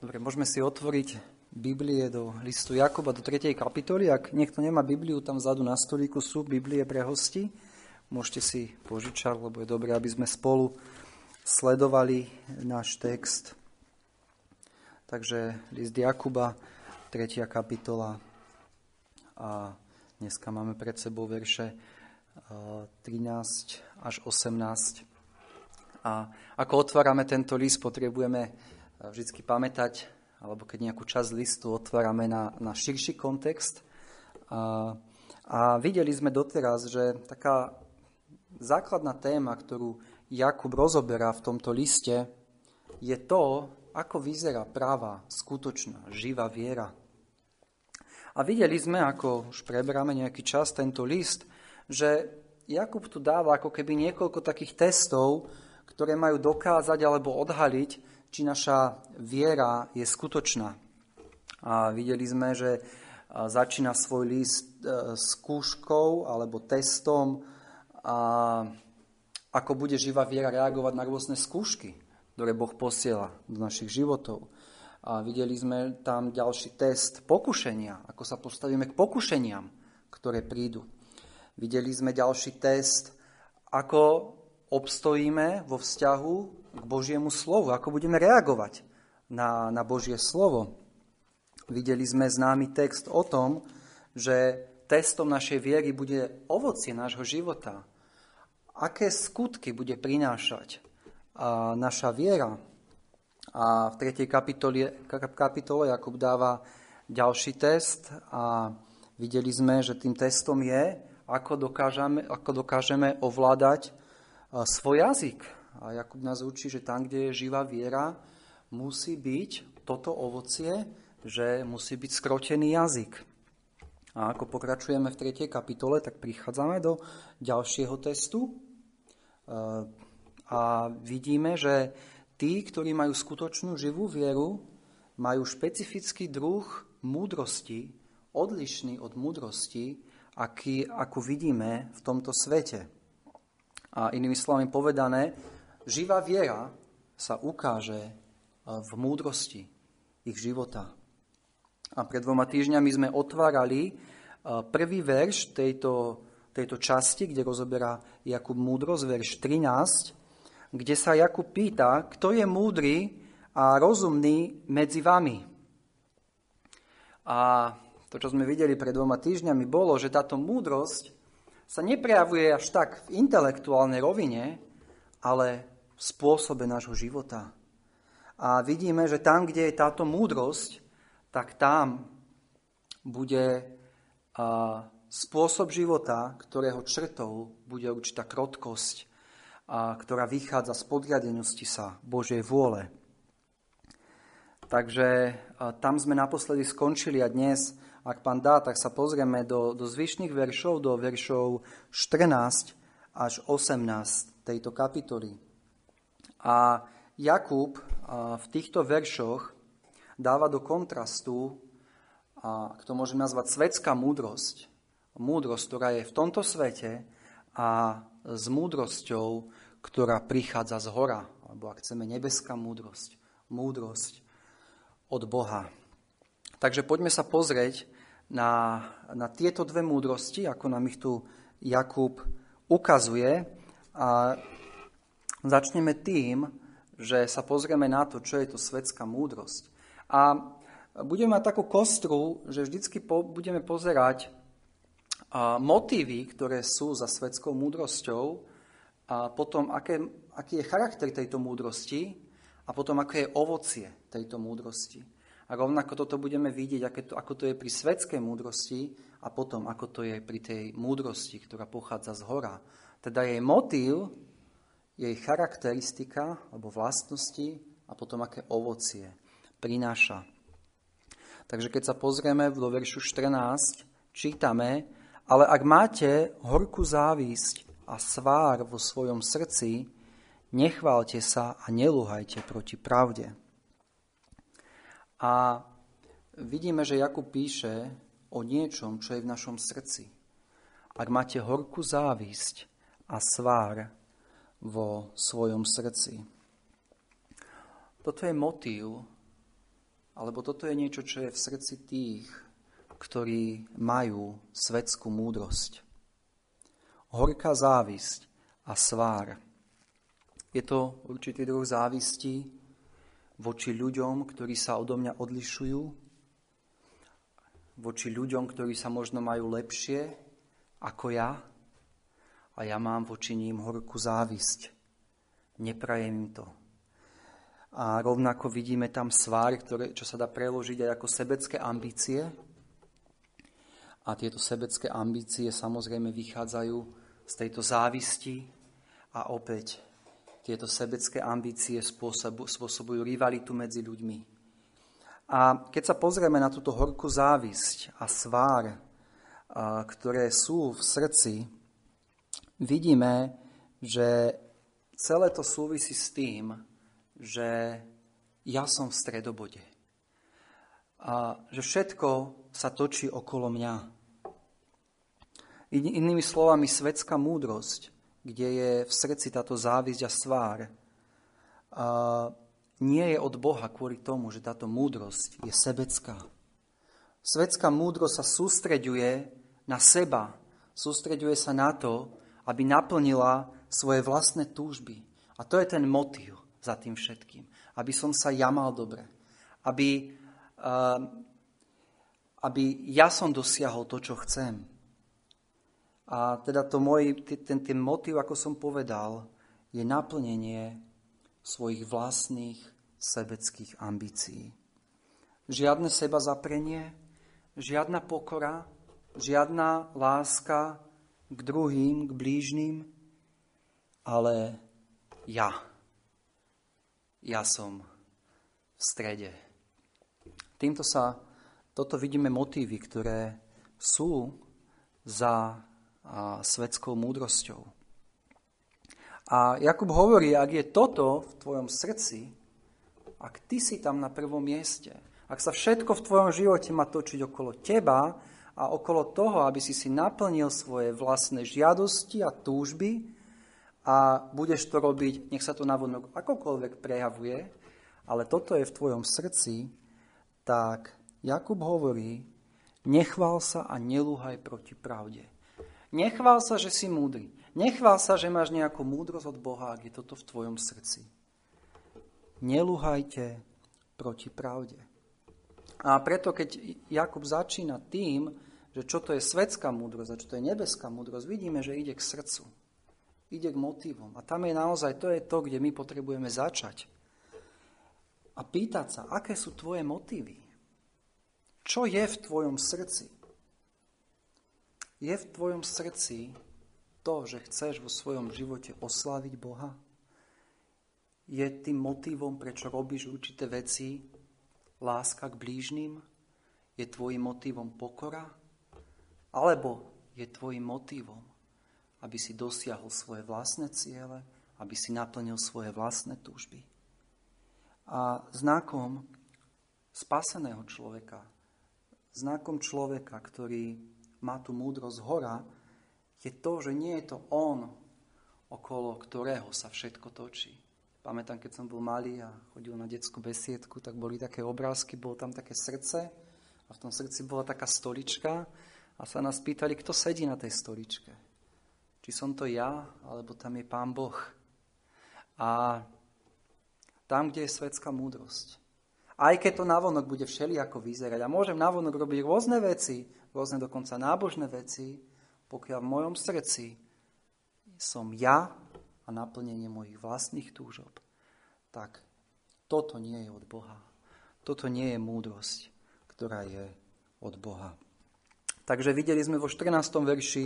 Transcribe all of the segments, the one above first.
Dobre, môžeme si otvoriť Biblie do listu Jakuba do 3. kapitoly. Ak niekto nemá Bibliu, tam vzadu na stolíku sú Biblie pre hosti. Môžete si požičať, lebo je dobré, aby sme spolu sledovali náš text. Takže list Jakuba, 3. kapitola a dneska máme pred sebou verše 13 až 18. A ako otvárame tento list, potrebujeme vždy pamätať, alebo keď nejakú časť listu otvárame na, na širší kontext. A, a videli sme doteraz, že taká základná téma, ktorú Jakub rozoberá v tomto liste, je to, ako vyzerá práva, skutočná, živá viera. A videli sme, ako už preberáme nejaký čas tento list, že Jakub tu dáva ako keby niekoľko takých testov, ktoré majú dokázať alebo odhaliť, či naša viera je skutočná. A videli sme, že začína svoj list e, skúškou alebo testom, a ako bude živá viera reagovať na rôzne skúšky, ktoré Boh posiela do našich životov. A videli sme tam ďalší test pokušenia, ako sa postavíme k pokušeniam, ktoré prídu. Videli sme ďalší test, ako obstojíme vo vzťahu k Božiemu slovu, ako budeme reagovať na, na Božie slovo. Videli sme známy text o tom, že testom našej viery bude ovocie nášho života. Aké skutky bude prinášať a naša viera. A v 3. kapitole, kapitole Jakub dáva ďalší test a videli sme, že tým testom je, ako dokážeme, ako dokážeme ovládať svoj jazyk, a Jakub nás učí, že tam, kde je živá viera, musí byť toto ovocie, že musí byť skrotený jazyk. A ako pokračujeme v 3. kapitole, tak prichádzame do ďalšieho testu a vidíme, že tí, ktorí majú skutočnú živú vieru, majú špecifický druh múdrosti, odlišný od múdrosti, aký, akú vidíme v tomto svete. A inými slovami povedané, živá viera sa ukáže e, v múdrosti ich života. A pred dvoma týždňami sme otvárali e, prvý verš tejto, tejto časti, kde rozoberá Jakub múdrosť, verš 13, kde sa Jakub pýta, kto je múdry a rozumný medzi vami. A to, čo sme videli pred dvoma týždňami, bolo, že táto múdrosť sa neprejavuje až tak v intelektuálnej rovine, ale v spôsobe nášho života. A vidíme, že tam, kde je táto múdrosť, tak tam bude spôsob života, ktorého črtou bude určitá krotkosť, ktorá vychádza z podriadenosti sa Božej vôle. Takže tam sme naposledy skončili a dnes, ak pán dá, tak sa pozrieme do, do zvyšných veršov, do veršov 14 až 18 tejto kapitoly. A Jakub v týchto veršoch dáva do kontrastu, ak to môžem nazvať svetská múdrosť, múdrosť, ktorá je v tomto svete a s múdrosťou, ktorá prichádza z hora, alebo ak chceme nebeská múdrosť, múdrosť od Boha. Takže poďme sa pozrieť na, na tieto dve múdrosti, ako nám ich tu Jakub ukazuje. A Začneme tým, že sa pozrieme na to, čo je to svetská múdrosť. A budeme mať takú kostru, že vždycky po, budeme pozerať a, motívy, ktoré sú za svetskou múdrosťou a potom, aké, aký je charakter tejto múdrosti a potom, aké je ovocie tejto múdrosti. A rovnako toto budeme vidieť, ako to je pri svetskej múdrosti a potom, ako to je pri tej múdrosti, ktorá pochádza z hora. Teda jej motív jej charakteristika alebo vlastnosti a potom aké ovocie prináša. Takže keď sa pozrieme do veršu 14, čítame, ale ak máte horkú závisť a svár vo svojom srdci, nechválte sa a neluhajte proti pravde. A vidíme, že Jakub píše o niečom, čo je v našom srdci. Ak máte horkú závisť a svár vo svojom srdci. Toto je motív alebo toto je niečo, čo je v srdci tých, ktorí majú svetskú múdrosť. Horká závisť a svár. Je to určitý druh závisti voči ľuďom, ktorí sa odo mňa odlišujú, voči ľuďom, ktorí sa možno majú lepšie ako ja a ja mám voči ním horkú závisť. Neprajem im to. A rovnako vidíme tam svár, ktoré, čo sa dá preložiť aj ako sebecké ambície. A tieto sebecké ambície samozrejme vychádzajú z tejto závisti a opäť tieto sebecké ambície spôsobu, spôsobujú rivalitu medzi ľuďmi. A keď sa pozrieme na túto horkú závisť a svár, ktoré sú v srdci, vidíme, že celé to súvisí s tým, že ja som v stredobode. A že všetko sa točí okolo mňa. Inými slovami, svetská múdrosť, kde je v srdci táto závisť a svár, a nie je od Boha kvôli tomu, že táto múdrosť je sebecká. Svetská múdrosť sa sústreďuje na seba, sústreďuje sa na to, aby naplnila svoje vlastné túžby. A to je ten motív za tým všetkým. Aby som sa ja mal dobre. Aby, uh, aby ja som dosiahol to, čo chcem. A teda to môj, ten, ten motiv, ako som povedal, je naplnenie svojich vlastných sebeckých ambícií. Žiadne seba zaprenie, žiadna pokora, žiadna láska k druhým, k blížnym, ale ja ja som v strede. Týmto sa, toto vidíme motívy, ktoré sú za svetskou múdrosťou. A Jakub hovorí, ak je toto v tvojom srdci, ak ty si tam na prvom mieste, ak sa všetko v tvojom živote má točiť okolo teba a okolo toho, aby si si naplnil svoje vlastné žiadosti a túžby, a budeš to robiť, nech sa to navonok akokoľvek prejavuje, ale toto je v tvojom srdci, tak Jakub hovorí, nechvál sa a nelúhaj proti pravde. Nechvál sa, že si múdry. Nechvál sa, že máš nejakú múdrosť od Boha, ak je toto v tvojom srdci. Nelúhajte proti pravde. A preto, keď Jakub začína tým, že čo to je svetská múdrosť a čo to je nebeská múdrosť, vidíme, že ide k srdcu ide k motivom. A tam je naozaj, to je to, kde my potrebujeme začať. A pýtať sa, aké sú tvoje motívy. Čo je v tvojom srdci? Je v tvojom srdci to, že chceš vo svojom živote osláviť Boha? Je tým motivom, prečo robíš určité veci, láska k blížnym? Je tvojim motivom pokora? Alebo je tvojim motivom aby si dosiahol svoje vlastné ciele, aby si naplnil svoje vlastné túžby. A znakom spaseného človeka, znakom človeka, ktorý má tú múdrosť hora, je to, že nie je to on, okolo ktorého sa všetko točí. Pamätám, keď som bol malý a chodil na detskú besiedku, tak boli také obrázky, bolo tam také srdce a v tom srdci bola taká stolička a sa nás pýtali, kto sedí na tej stoličke. Či som to ja, alebo tam je Pán Boh. A tam, kde je svetská múdrosť. Aj keď to navonok bude všelijako vyzerať. A môžem navonok robiť rôzne veci, rôzne dokonca nábožné veci, pokiaľ v mojom srdci som ja a naplnenie mojich vlastných túžob, tak toto nie je od Boha. Toto nie je múdrosť, ktorá je od Boha. Takže videli sme vo 14. verši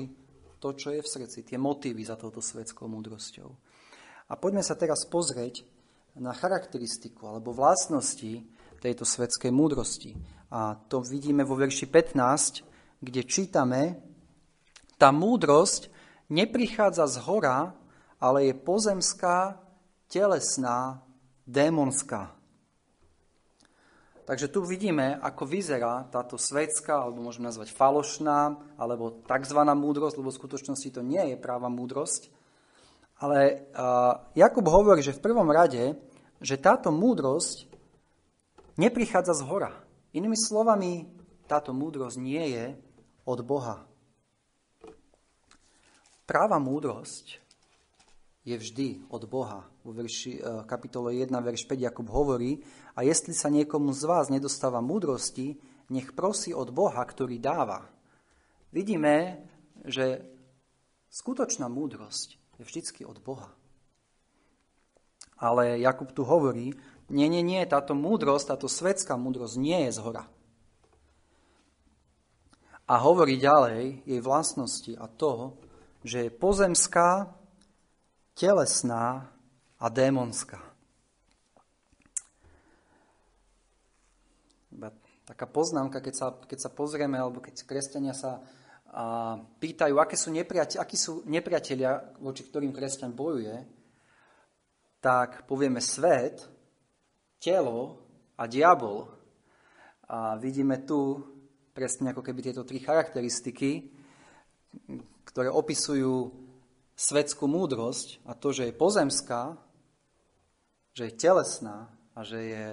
to, čo je v srdci, tie motívy za touto svetskou múdrosťou. A poďme sa teraz pozrieť na charakteristiku alebo vlastnosti tejto svetskej múdrosti. A to vidíme vo verši 15, kde čítame, tá múdrosť neprichádza z hora, ale je pozemská, telesná, démonská. Takže tu vidíme, ako vyzerá táto svetská, alebo môžeme nazvať falošná, alebo tzv. múdrosť, lebo v skutočnosti to nie je práva múdrosť. Ale uh, Jakub hovorí, že v prvom rade, že táto múdrosť neprichádza z hora. Inými slovami, táto múdrosť nie je od Boha. Práva múdrosť je vždy od Boha. V verši, e, kapitole 1, verš 5 Jakub hovorí, a jestli sa niekomu z vás nedostáva múdrosti, nech prosí od Boha, ktorý dáva. Vidíme, že skutočná múdrosť je vždycky od Boha. Ale Jakub tu hovorí, nie, nie, nie, táto múdrosť, táto svetská múdrosť nie je z hora. A hovorí ďalej jej vlastnosti a to, že je pozemská, telesná a démonská. Taká poznámka, keď sa, keď sa pozrieme, alebo keď kresťania sa a, pýtajú, aké sú nepriate, akí sú nepriatelia, voči ktorým kresťan bojuje, tak povieme svet, telo a diabol. A vidíme tu presne ako keby tieto tri charakteristiky, ktoré opisujú svetskú múdrosť a to, že je pozemská, že je telesná a že je,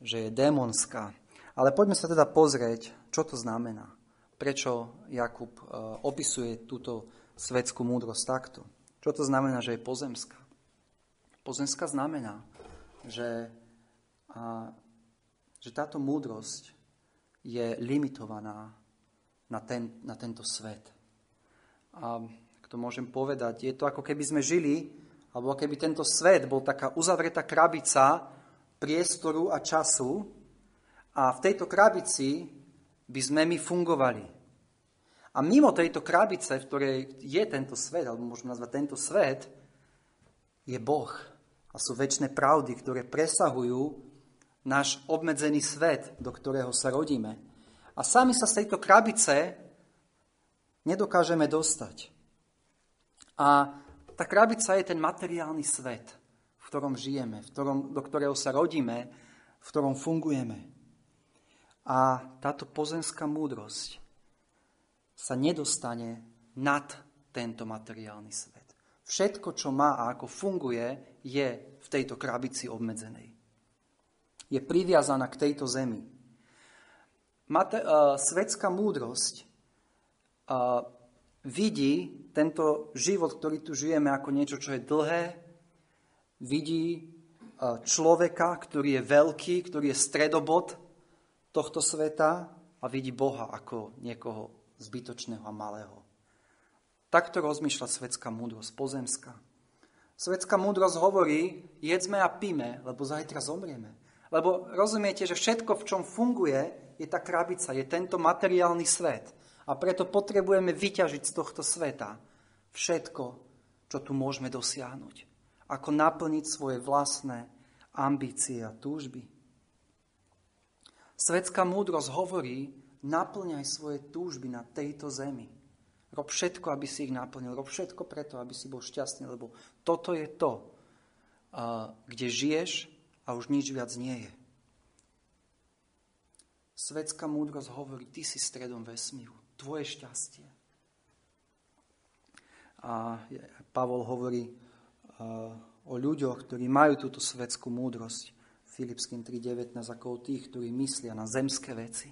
že je démonská. Ale poďme sa teda pozrieť, čo to znamená. Prečo Jakub e, opisuje túto svetskú múdrosť takto. Čo to znamená, že je pozemská? Pozemská znamená, že a že táto múdrosť je limitovaná na, ten, na tento svet. A ak to môžem povedať, je to ako keby sme žili, alebo keby tento svet bol taká uzavretá krabica priestoru a času a v tejto krabici by sme my fungovali. A mimo tejto krabice, v ktorej je tento svet, alebo môžeme nazvať tento svet, je Boh. A sú väčšie pravdy, ktoré presahujú náš obmedzený svet, do ktorého sa rodíme. A sami sa z tejto krabice nedokážeme dostať. A tá krabica je ten materiálny svet, v ktorom žijeme, v ktorom, do ktorého sa rodíme, v ktorom fungujeme. A táto pozemská múdrosť sa nedostane nad tento materiálny svet. Všetko, čo má a ako funguje, je v tejto krabici obmedzenej je priviazaná k tejto zemi. Mate, uh, svetská múdrosť uh, vidí tento život, ktorý tu žijeme, ako niečo, čo je dlhé, vidí uh, človeka, ktorý je veľký, ktorý je stredobod tohto sveta a vidí Boha ako niekoho zbytočného a malého. Takto rozmýšľa svetská múdrosť, pozemská. Svetská múdrosť hovorí, jedzme a píme, lebo zajtra zomrieme. Lebo rozumiete, že všetko, v čom funguje, je tá krabica, je tento materiálny svet. A preto potrebujeme vyťažiť z tohto sveta všetko, čo tu môžeme dosiahnuť. Ako naplniť svoje vlastné ambície a túžby. Svetská múdrosť hovorí, naplňaj svoje túžby na tejto zemi. Rob všetko, aby si ich naplnil. Rob všetko preto, aby si bol šťastný, lebo toto je to, kde žiješ a už nič viac nie je. Svetská múdrosť hovorí, ty si stredom vesmíru, tvoje šťastie. A Pavol hovorí o ľuďoch, ktorí majú túto svetskú múdrosť. Filipským 3.19 ako o tých, ktorí myslia na zemské veci.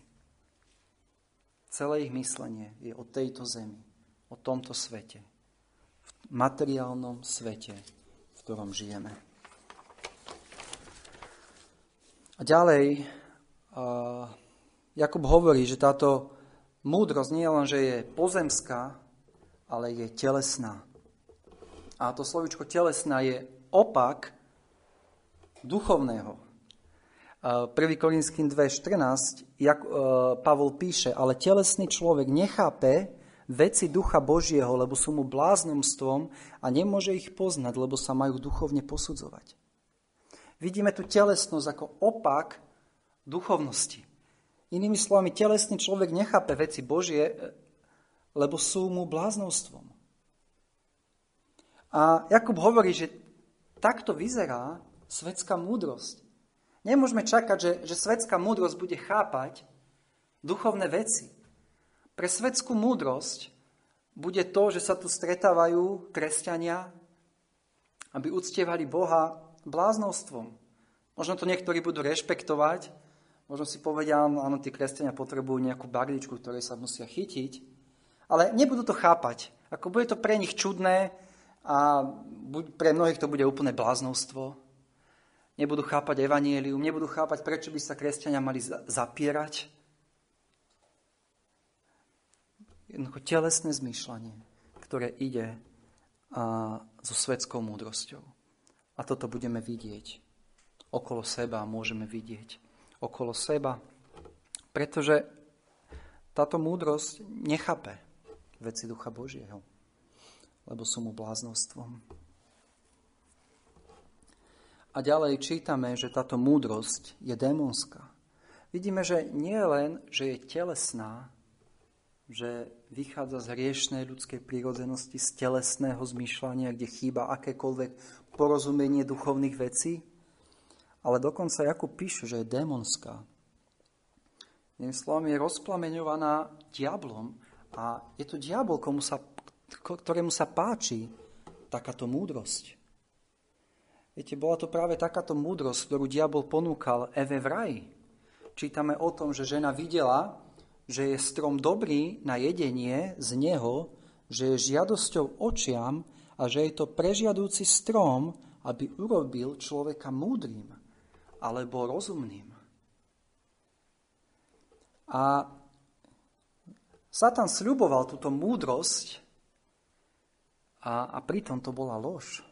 Celé ich myslenie je o tejto zemi, o tomto svete, v materiálnom svete, v ktorom žijeme. A ďalej uh, Jakub hovorí, že táto múdrosť nie je len, že je pozemská, ale je telesná. A to slovičko telesná je opak duchovného. 1. Korinským 2.14 jak, uh, Pavol píše, ale telesný človek nechápe veci ducha Božieho, lebo sú mu bláznomstvom a nemôže ich poznať, lebo sa majú duchovne posudzovať. Vidíme tu telesnosť ako opak duchovnosti. Inými slovami, telesný človek nechápe veci Božie, lebo sú mu bláznovstvom. A Jakub hovorí, že takto vyzerá svetská múdrosť. Nemôžeme čakať, že, že svetská múdrosť bude chápať duchovné veci. Pre svetskú múdrosť bude to, že sa tu stretávajú kresťania, aby uctievali Boha bláznovstvom. Možno to niektorí budú rešpektovať, Možno si povedia, áno, tí kresťania potrebujú nejakú barličku, ktorej sa musia chytiť, ale nebudú to chápať. Ako bude to pre nich čudné a pre mnohých to bude úplne bláznostvo. Nebudú chápať evanielium, nebudú chápať, prečo by sa kresťania mali zapierať. Jednoducho telesné zmýšľanie, ktoré ide a, so svetskou múdrosťou. A toto budeme vidieť. Okolo seba môžeme vidieť okolo seba, pretože táto múdrosť nechápe veci Ducha Božieho, lebo sú mu bláznostvom. A ďalej čítame, že táto múdrosť je démonská. Vidíme, že nie len, že je telesná, že vychádza z hriešnej ľudskej prírodzenosti, z telesného zmýšľania, kde chýba akékoľvek porozumenie duchovných vecí, ale dokonca Jakub píše, že je démonská. Jedným slovom je rozplameňovaná diablom a je to diabol, komu sa, ktorému sa páči takáto múdrosť. Viete, bola to práve takáto múdrosť, ktorú diabol ponúkal Eve v raji. Čítame o tom, že žena videla, že je strom dobrý na jedenie z neho, že je žiadosťou očiam a že je to prežiadúci strom, aby urobil človeka múdrym alebo rozumným. A Satan sľuboval túto múdrosť a, a pritom to bola lož.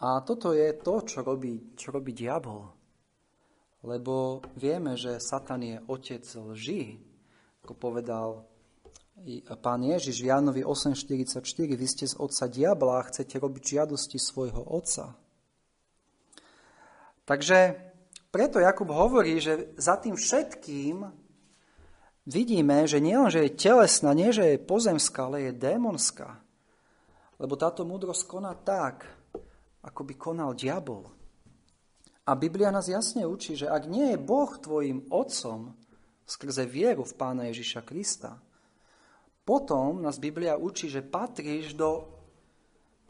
A toto je to, čo robí, čo robí diabol. Lebo vieme, že Satan je otec lži, ako povedal pán Ježiš v Jánovi 8.44, vy ste z otca diabla a chcete robiť žiadosti svojho otca. Takže preto Jakub hovorí, že za tým všetkým vidíme, že nielen, že je telesná, nie, že je pozemská, ale je démonská. Lebo táto múdrosť koná tak, ako by konal diabol. A Biblia nás jasne učí, že ak nie je Boh tvojim otcom skrze vieru v Pána Ježiša Krista, potom nás Biblia učí, že patríš do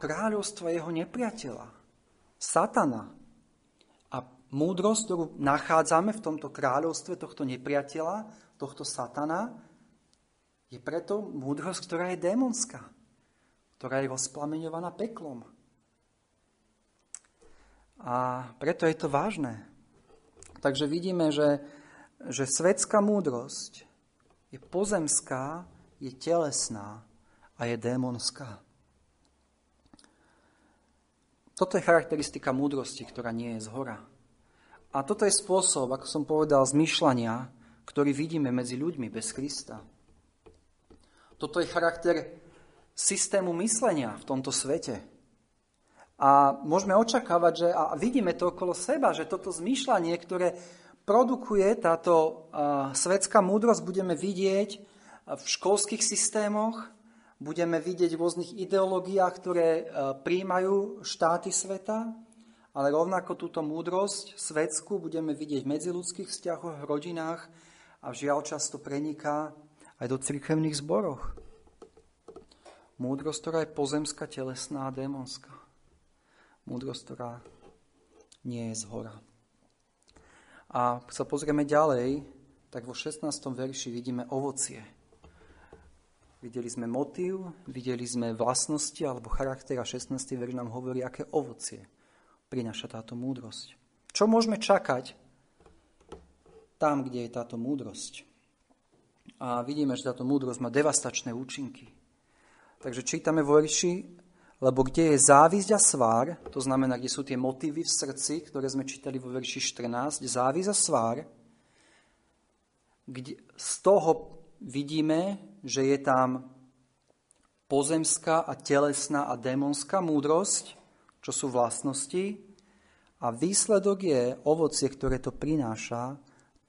kráľovstva jeho nepriateľa, satana, múdrosť, ktorú nachádzame v tomto kráľovstve tohto nepriateľa, tohto satana, je preto múdrosť, ktorá je démonská, ktorá je rozplameňovaná peklom. A preto je to vážne. Takže vidíme, že, že svetská múdrosť je pozemská, je telesná a je démonská. Toto je charakteristika múdrosti, ktorá nie je z hora. A toto je spôsob, ako som povedal, zmýšľania, ktorý vidíme medzi ľuďmi bez Krista. Toto je charakter systému myslenia v tomto svete. A môžeme očakávať, že, a vidíme to okolo seba, že toto zmýšľanie, ktoré produkuje táto uh, svetská múdrosť, budeme vidieť v školských systémoch, budeme vidieť v rôznych ideológiách, ktoré uh, príjmajú štáty sveta, ale rovnako túto múdrosť svetskú budeme vidieť v medziludských vzťahoch, v rodinách a žiaľ často preniká aj do cirkevných zboroch. Múdrosť, ktorá je pozemská, telesná a démonská. Múdrosť, ktorá nie je z hora. A sa pozrieme ďalej, tak vo 16. verši vidíme ovocie. Videli sme motív, videli sme vlastnosti alebo charakter a 16. verš nám hovorí, aké ovocie prináša táto múdrosť. Čo môžeme čakať tam, kde je táto múdrosť? A vidíme, že táto múdrosť má devastačné účinky. Takže čítame vo verši, lebo kde je závisť a svár, to znamená, kde sú tie motívy v srdci, ktoré sme čítali vo verši 14, závisť a svár, kde, z toho vidíme, že je tam pozemská a telesná a démonská múdrosť, čo sú vlastnosti, a výsledok je ovocie, ktoré to prináša,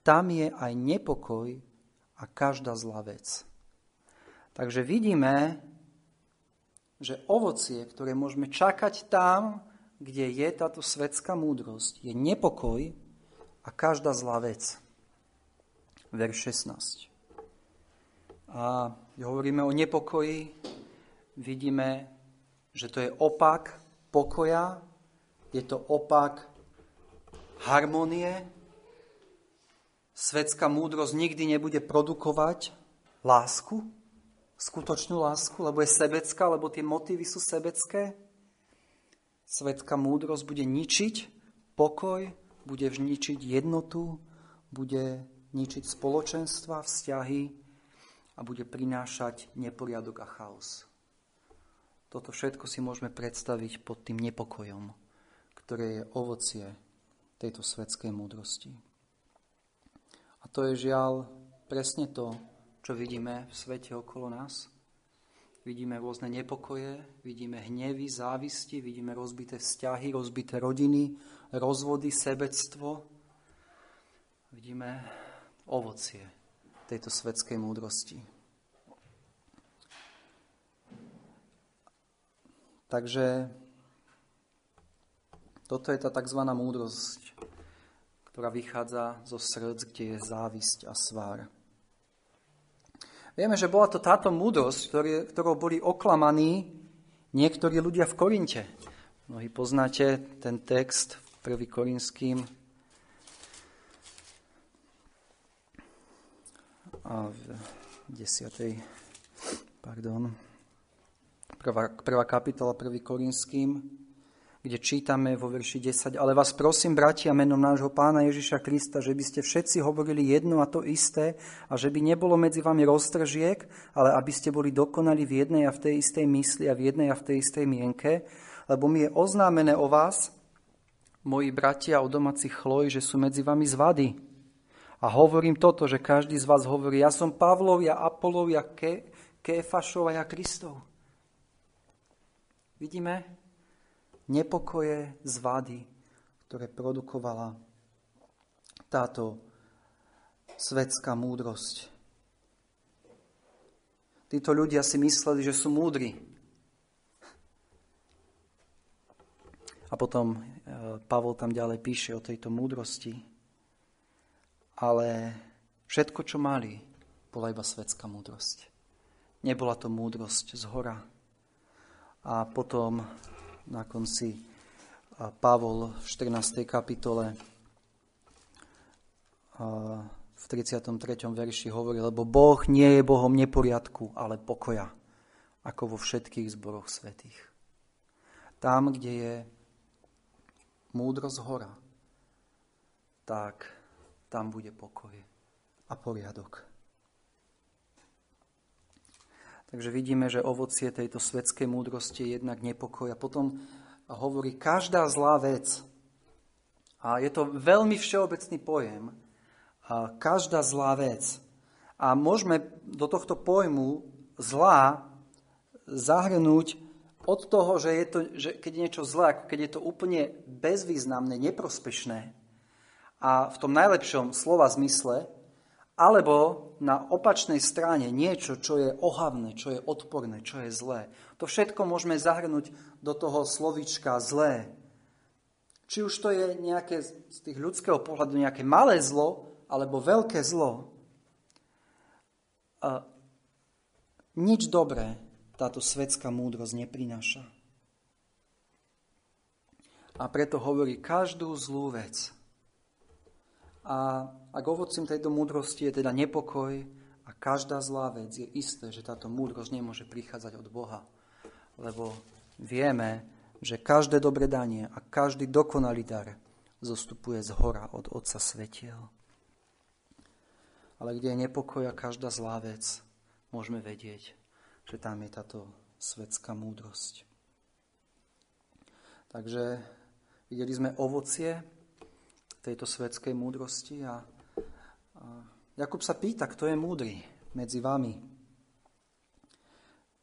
tam je aj nepokoj a každá zlá vec. Takže vidíme, že ovocie, ktoré môžeme čakať tam, kde je táto svetská múdrosť, je nepokoj a každá zlá vec. Verš 16. A hovoríme o nepokoji, vidíme, že to je opak pokoja, je to opak harmonie, svetská múdrosť nikdy nebude produkovať lásku, skutočnú lásku, lebo je sebecká, lebo tie motívy sú sebecké. Svetská múdrosť bude ničiť pokoj, bude ničiť jednotu, bude ničiť spoločenstva, vzťahy a bude prinášať neporiadok a chaos. Toto všetko si môžeme predstaviť pod tým nepokojom, ktoré je ovocie tejto svetskej múdrosti. A to je žiaľ presne to, čo vidíme v svete okolo nás. Vidíme rôzne nepokoje, vidíme hnevy, závisti, vidíme rozbité vzťahy, rozbité rodiny, rozvody, sebectvo. Vidíme ovocie tejto svetskej múdrosti. Takže toto je tá tzv. múdrosť, ktorá vychádza zo srdc, kde je závisť a svár. Vieme, že bola to táto múdrosť, ktorou boli oklamaní niektorí ľudia v Korinte. Mnohí poznáte ten text v 1. Korinským a v 10. pardon, prvá, prvá kapitola 1. Korinským, kde čítame vo verši 10. Ale vás prosím, bratia, menom nášho pána Ježiša Krista, že by ste všetci hovorili jedno a to isté a že by nebolo medzi vami roztržiek, ale aby ste boli dokonali v jednej a v tej istej mysli a v jednej a v tej istej mienke, lebo mi je oznámené o vás, moji bratia o domáci chloj, že sú medzi vami zvady. A hovorím toto, že každý z vás hovorí, ja som Pavlov, ja Apolov, ja Ke, Kéfašov a ja Kristov. Vidíme nepokoje, zvady, ktoré produkovala táto svetská múdrosť. Títo ľudia si mysleli, že sú múdri. A potom e, Pavol tam ďalej píše o tejto múdrosti ale všetko, čo mali, bola iba svetská múdrosť. Nebola to múdrosť z hora. A potom na konci Pavol v 14. kapitole v 33. verši hovorí, lebo Boh nie je Bohom neporiadku, ale pokoja, ako vo všetkých zboroch svetých. Tam, kde je múdrosť hora, tak tam bude pokoj a poriadok. Takže vidíme, že ovocie tejto svetskej múdrosti je jednak nepokoj. A potom hovorí každá zlá vec. A je to veľmi všeobecný pojem. A každá zlá vec. A môžeme do tohto pojmu zlá zahrnúť od toho, že, je to, že keď je niečo zlé, ako keď je to úplne bezvýznamné, neprospešné, a v tom najlepšom slova zmysle, alebo na opačnej strane niečo, čo je ohavné, čo je odporné, čo je zlé. To všetko môžeme zahrnúť do toho slovička zlé. Či už to je nejaké z tých ľudského pohľadu nejaké malé zlo, alebo veľké zlo. A nič dobré táto svetská múdrosť neprináša. A preto hovorí každú zlú vec, a ak ovocím tejto múdrosti je teda nepokoj a každá zlá vec, je isté, že táto múdrosť nemôže prichádzať od Boha. Lebo vieme, že každé dobre danie a každý dokonalý dar zostupuje z hora od Otca svetiel. Ale kde je nepokoj a každá zlá vec, môžeme vedieť, že tam je táto svetská múdrosť. Takže videli sme ovocie tejto svetskej múdrosti. A, a Jakub sa pýta, kto je múdry medzi vami.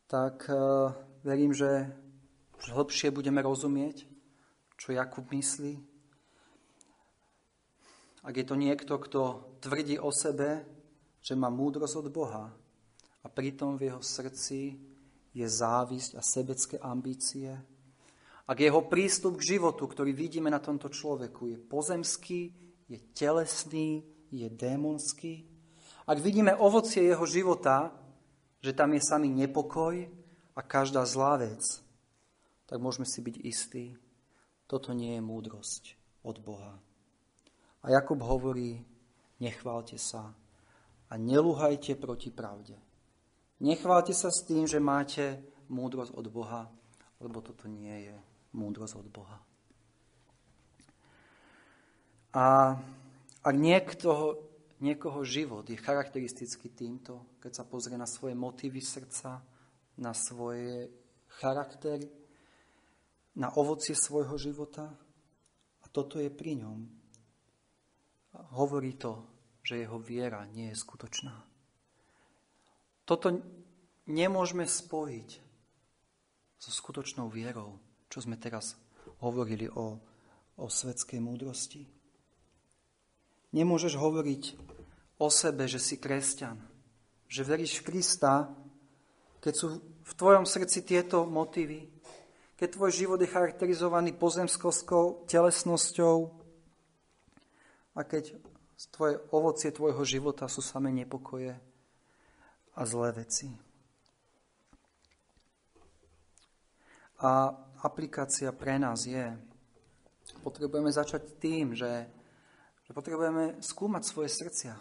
Tak uh, verím, že hlbšie budeme rozumieť, čo Jakub myslí. Ak je to niekto, kto tvrdí o sebe, že má múdrosť od Boha a pritom v jeho srdci je závisť a sebecké ambície, ak jeho prístup k životu, ktorý vidíme na tomto človeku, je pozemský, je telesný, je démonský, ak vidíme ovocie jeho života, že tam je samý nepokoj a každá zlá vec, tak môžeme si byť istí, toto nie je múdrosť od Boha. A Jakub hovorí, nechválte sa a nelúhajte proti pravde. Nechválte sa s tým, že máte múdrosť od Boha, lebo toto nie je múdrosť od Boha. A ak niekto, niekoho život je charakteristický týmto, keď sa pozrie na svoje motívy srdca, na svoje charaktery, na ovocie svojho života, a toto je pri ňom, hovorí to, že jeho viera nie je skutočná. Toto nemôžeme spojiť so skutočnou vierou, čo sme teraz hovorili o, o svetskej múdrosti. Nemôžeš hovoriť o sebe, že si kresťan, že veríš v Krista, keď sú v tvojom srdci tieto motívy, keď tvoj život je charakterizovaný pozemskou telesnosťou a keď tvoje ovocie tvojho života sú samé nepokoje a zlé veci. A aplikácia pre nás je, potrebujeme začať tým, že, že potrebujeme skúmať svoje srdcia.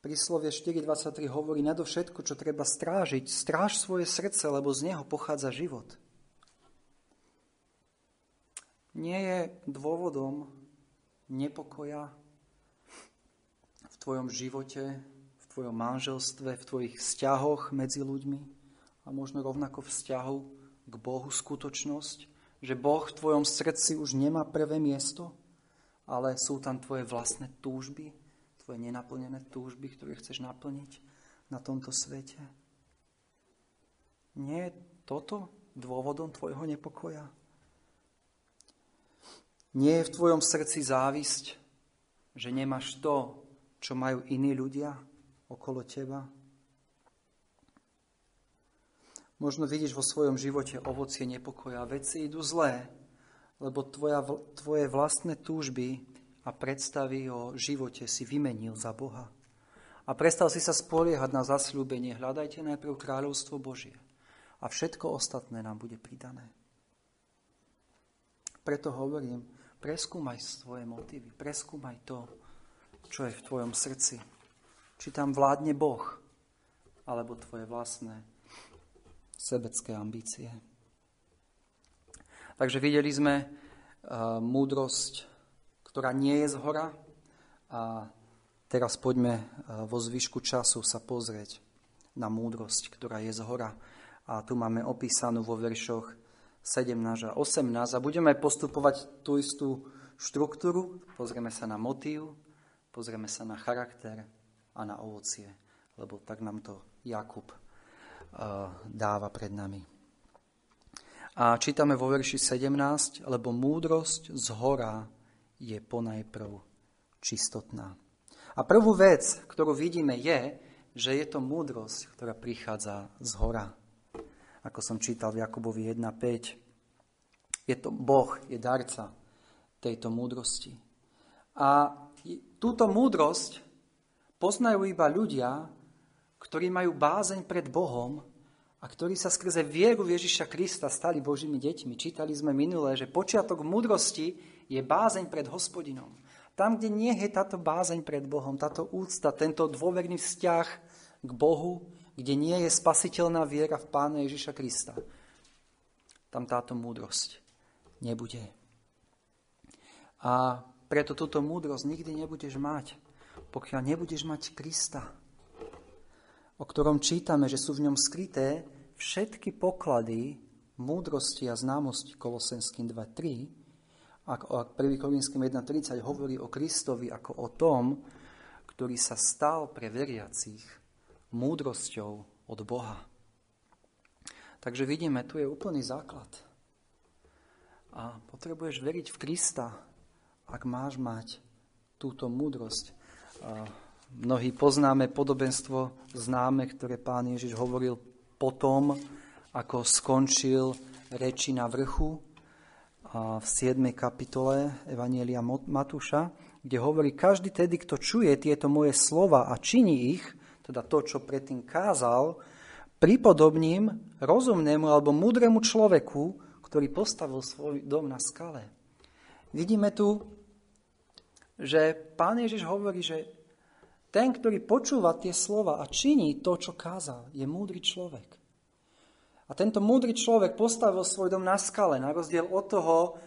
Príslovie 4.23 hovorí nadovšetko, čo treba strážiť. Stráž svoje srdce, lebo z neho pochádza život. Nie je dôvodom nepokoja v tvojom živote, v tvojom manželstve, v tvojich vzťahoch medzi ľuďmi a možno rovnako vzťahu k Bohu skutočnosť, že Boh v tvojom srdci už nemá prvé miesto, ale sú tam tvoje vlastné túžby, tvoje nenaplnené túžby, ktoré chceš naplniť na tomto svete. Nie je toto dôvodom tvojho nepokoja? Nie je v tvojom srdci závisť, že nemáš to, čo majú iní ľudia okolo teba? Možno vidíš vo svojom živote ovocie nepokoja. Veci idú zlé, lebo tvoja, tvoje vlastné túžby a predstavy o živote si vymenil za Boha. A prestal si sa spoliehať na zasľúbenie. Hľadajte najprv kráľovstvo Božie a všetko ostatné nám bude pridané. Preto hovorím, preskúmaj svoje motívy, preskúmaj to, čo je v tvojom srdci. Či tam vládne Boh, alebo tvoje vlastné sebecké ambície. Takže videli sme uh, múdrosť, ktorá nie je z hora a teraz poďme uh, vo zvyšku času sa pozrieť na múdrosť, ktorá je z hora. A tu máme opísanú vo veršoch 17 a 18 a budeme postupovať tú istú štruktúru. Pozrieme sa na motív, pozrieme sa na charakter a na ovocie, lebo tak nám to Jakub dáva pred nami. A čítame vo verši 17, lebo múdrosť z hora je ponajprv čistotná. A prvú vec, ktorú vidíme, je, že je to múdrosť, ktorá prichádza z hora. Ako som čítal v Jakubovi 1.5. Je to Boh, je darca tejto múdrosti. A túto múdrosť poznajú iba ľudia, ktorí majú bázeň pred Bohom a ktorí sa skrze vieru Ježiša Krista stali Božími deťmi. Čítali sme minulé, že počiatok múdrosti je bázeň pred hospodinom. Tam, kde nie je táto bázeň pred Bohom, táto úcta, tento dôverný vzťah k Bohu, kde nie je spasiteľná viera v Pána Ježiša Krista, tam táto múdrosť nebude. A preto túto múdrosť nikdy nebudeš mať, pokiaľ nebudeš mať Krista o ktorom čítame, že sú v ňom skryté všetky poklady múdrosti a známosti Kolosenským 2.3, ak, ak 1. Korinským 1.30 hovorí o Kristovi ako o tom, ktorý sa stal pre veriacich múdrosťou od Boha. Takže vidíme, tu je úplný základ. A potrebuješ veriť v Krista, ak máš mať túto múdrosť. Mnohí poznáme podobenstvo známe, ktoré pán Ježiš hovoril potom, ako skončil reči na vrchu v 7. kapitole Evanielia Matúša, kde hovorí, každý tedy, kto čuje tieto moje slova a činí ich, teda to, čo predtým kázal, pripodobním rozumnému alebo múdremu človeku, ktorý postavil svoj dom na skale. Vidíme tu že pán Ježiš hovorí, že ten, ktorý počúva tie slova a činí to, čo kázal, je múdry človek. A tento múdry človek postavil svoj dom na skale, na rozdiel od toho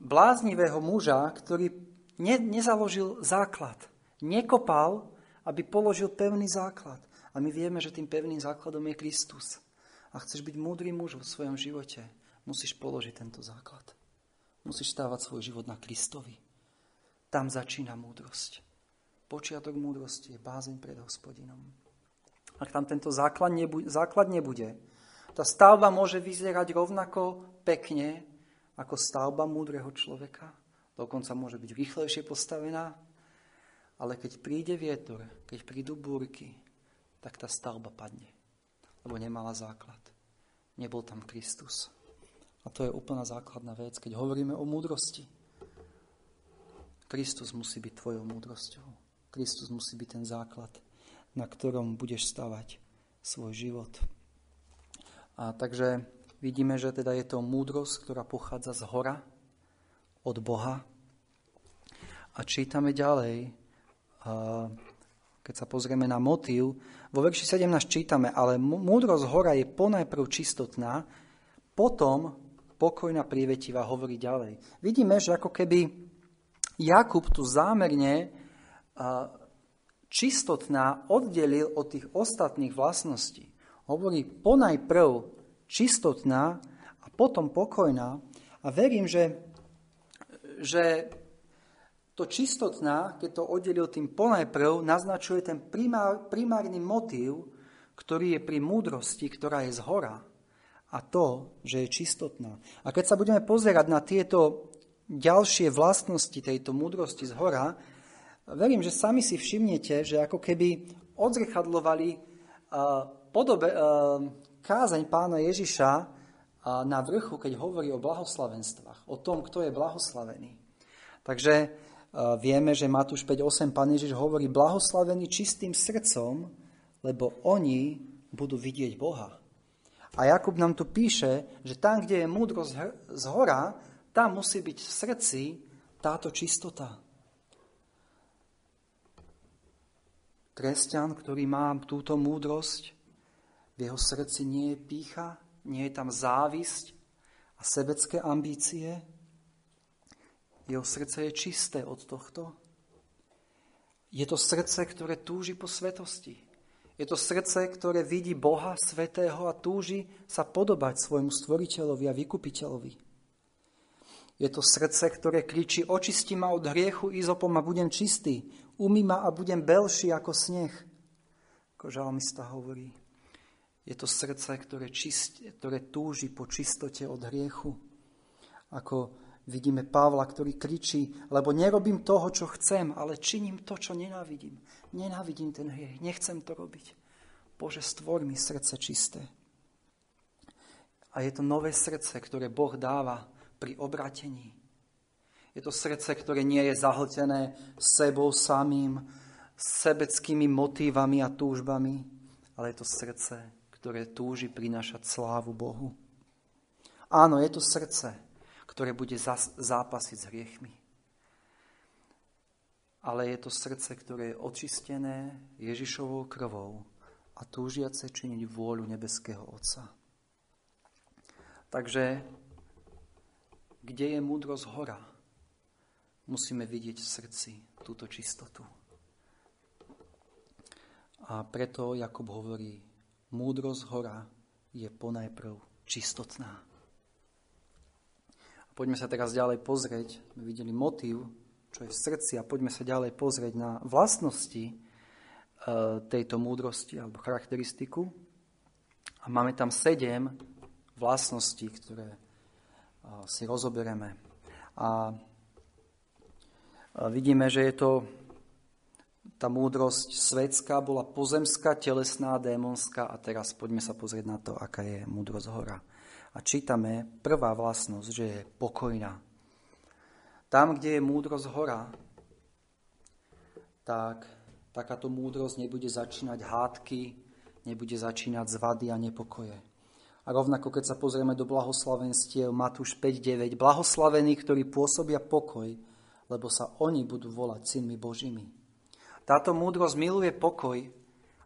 bláznivého muža, ktorý ne, nezaložil základ. Nekopal, aby položil pevný základ. A my vieme, že tým pevným základom je Kristus. A chceš byť múdry muž vo svojom živote, musíš položiť tento základ. Musíš stávať svoj život na Kristovi. Tam začína múdrosť počiatok múdrosti je bázeň pred hospodinom. Ak tam tento základ nebude, základ nebude, tá stavba môže vyzerať rovnako pekne ako stavba múdreho človeka. Dokonca môže byť rýchlejšie postavená, ale keď príde vietor, keď prídu búrky, tak tá stavba padne, lebo nemala základ. Nebol tam Kristus. A to je úplná základná vec, keď hovoríme o múdrosti. Kristus musí byť tvojou múdrosťou. Kristus musí byť ten základ, na ktorom budeš stavať svoj život. A takže vidíme, že teda je to múdrosť, ktorá pochádza z hora, od Boha. A čítame ďalej, keď sa pozrieme na motív, vo verši 17 čítame, ale múdrosť hora je ponajprv čistotná, potom pokojná prívetivá hovorí ďalej. Vidíme, že ako keby Jakub tu zámerne čistotná oddelil od tých ostatných vlastností. Hovorí ponajprv čistotná a potom pokojná. A verím, že, že to čistotná, keď to oddelil tým ponajprv, naznačuje ten primár, primárny motív, ktorý je pri múdrosti, ktorá je z hora. A to, že je čistotná. A keď sa budeme pozerať na tieto ďalšie vlastnosti tejto múdrosti z hora, verím, že sami si všimnete, že ako keby odzrchadlovali podobe, kázeň pána Ježiša na vrchu, keď hovorí o blahoslavenstvách, o tom, kto je blahoslavený. Takže vieme, že Matúš 5.8 pán Ježiš hovorí blahoslavený čistým srdcom, lebo oni budú vidieť Boha. A Jakub nám tu píše, že tam, kde je múdrosť z hora, tam musí byť v srdci táto čistota. Kresťan, ktorý má túto múdrosť, v jeho srdci nie je pícha, nie je tam závisť a sebecké ambície. Jeho srdce je čisté od tohto. Je to srdce, ktoré túži po svetosti. Je to srdce, ktoré vidí Boha svetého a túži sa podobať svojmu stvoriteľovi a vykupiteľovi. Je to srdce, ktoré kričí, očisti ma od hriechu izopom a budem čistý umí ma a budem belší ako sneh, ako žalmista hovorí. Je to srdce, ktoré, čist, ktoré túži po čistote od hriechu. Ako vidíme Pavla, ktorý kričí, lebo nerobím toho, čo chcem, ale činím to, čo nenávidím. Nenávidím ten hriech, nechcem to robiť. Bože, stvor mi srdce čisté. A je to nové srdce, ktoré Boh dáva pri obratení. Je to srdce, ktoré nie je zahltené sebou samým, sebeckými motívami a túžbami, ale je to srdce, ktoré túži prinášať slávu Bohu. Áno, je to srdce, ktoré bude zápasiť s hriechmi. Ale je to srdce, ktoré je očistené Ježišovou krvou a túžiace činiť vôľu nebeského Otca. Takže, kde je múdrosť hora? Musíme vidieť v srdci túto čistotu. A preto Jakob hovorí, múdrosť hora je ponajprv čistotná. A poďme sa teraz ďalej pozrieť, sme videli motív, čo je v srdci a poďme sa ďalej pozrieť na vlastnosti e, tejto múdrosti alebo charakteristiku. A máme tam sedem vlastností, ktoré e, si rozoberieme. A Vidíme, že je to tá múdrosť svetská, bola pozemská, telesná, démonská a teraz poďme sa pozrieť na to, aká je múdrosť hora. A čítame prvá vlastnosť, že je pokojná. Tam, kde je múdrosť hora, tak takáto múdrosť nebude začínať hádky, nebude začínať zvady a nepokoje. A rovnako, keď sa pozrieme do blahoslavenstiev Matúš 5.9, blahoslavení, ktorí pôsobia pokoj, lebo sa oni budú volať synmi Božími. Táto múdrosť miluje pokoj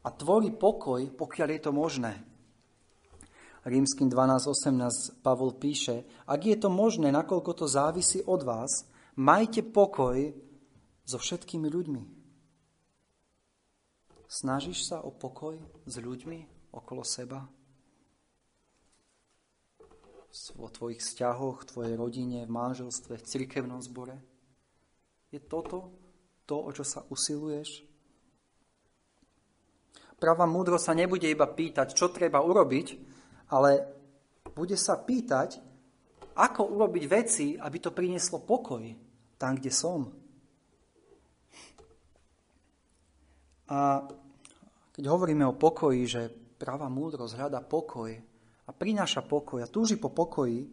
a tvorí pokoj, pokiaľ je to možné. Rímským 12.18 Pavol píše, ak je to možné, nakoľko to závisí od vás, majte pokoj so všetkými ľuďmi. Snažíš sa o pokoj s ľuďmi okolo seba? vo tvojich vzťahoch, tvojej rodine, v manželstve, v cirkevnom zbore? Je toto to, o čo sa usiluješ? Pravá múdro sa nebude iba pýtať, čo treba urobiť, ale bude sa pýtať, ako urobiť veci, aby to prinieslo pokoj tam, kde som. A keď hovoríme o pokoji, že práva múdrosť hľada pokoj, a prináša pokoj a túži po pokoji,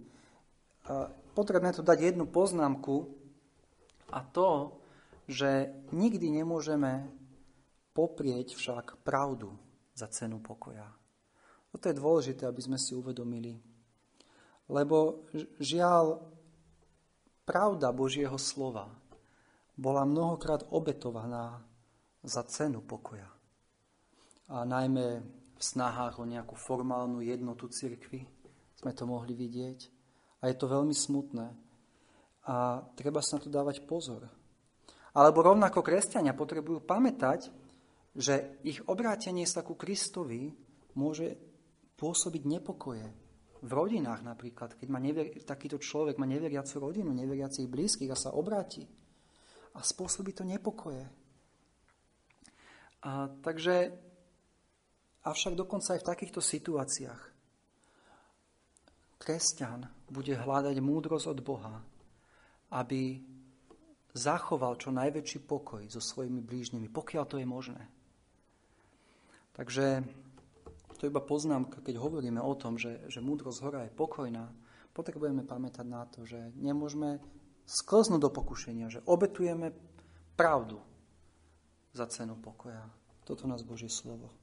potrebné to dať jednu poznámku a to, že nikdy nemôžeme poprieť však pravdu za cenu pokoja. Toto je dôležité, aby sme si uvedomili. Lebo žiaľ, pravda Božieho slova bola mnohokrát obetovaná za cenu pokoja. A najmä v snahách o nejakú formálnu jednotu cirkvy. Sme to mohli vidieť. A je to veľmi smutné. A treba sa na to dávať pozor. Alebo rovnako kresťania potrebujú pamätať, že ich obrátenie sa ku Kristovi môže pôsobiť nepokoje. V rodinách napríklad, keď má never, takýto človek má neveriacu rodinu, neveriacich blízkych a sa obráti. A spôsobí to nepokoje. A, takže Avšak dokonca aj v takýchto situáciách kresťan bude hľadať múdrosť od Boha, aby zachoval čo najväčší pokoj so svojimi blížnymi, pokiaľ to je možné. Takže to iba poznámka, keď hovoríme o tom, že, že múdrosť hora je pokojná, potrebujeme pamätať na to, že nemôžeme sklznúť do pokušenia, že obetujeme pravdu za cenu pokoja. Toto nás Božie slovo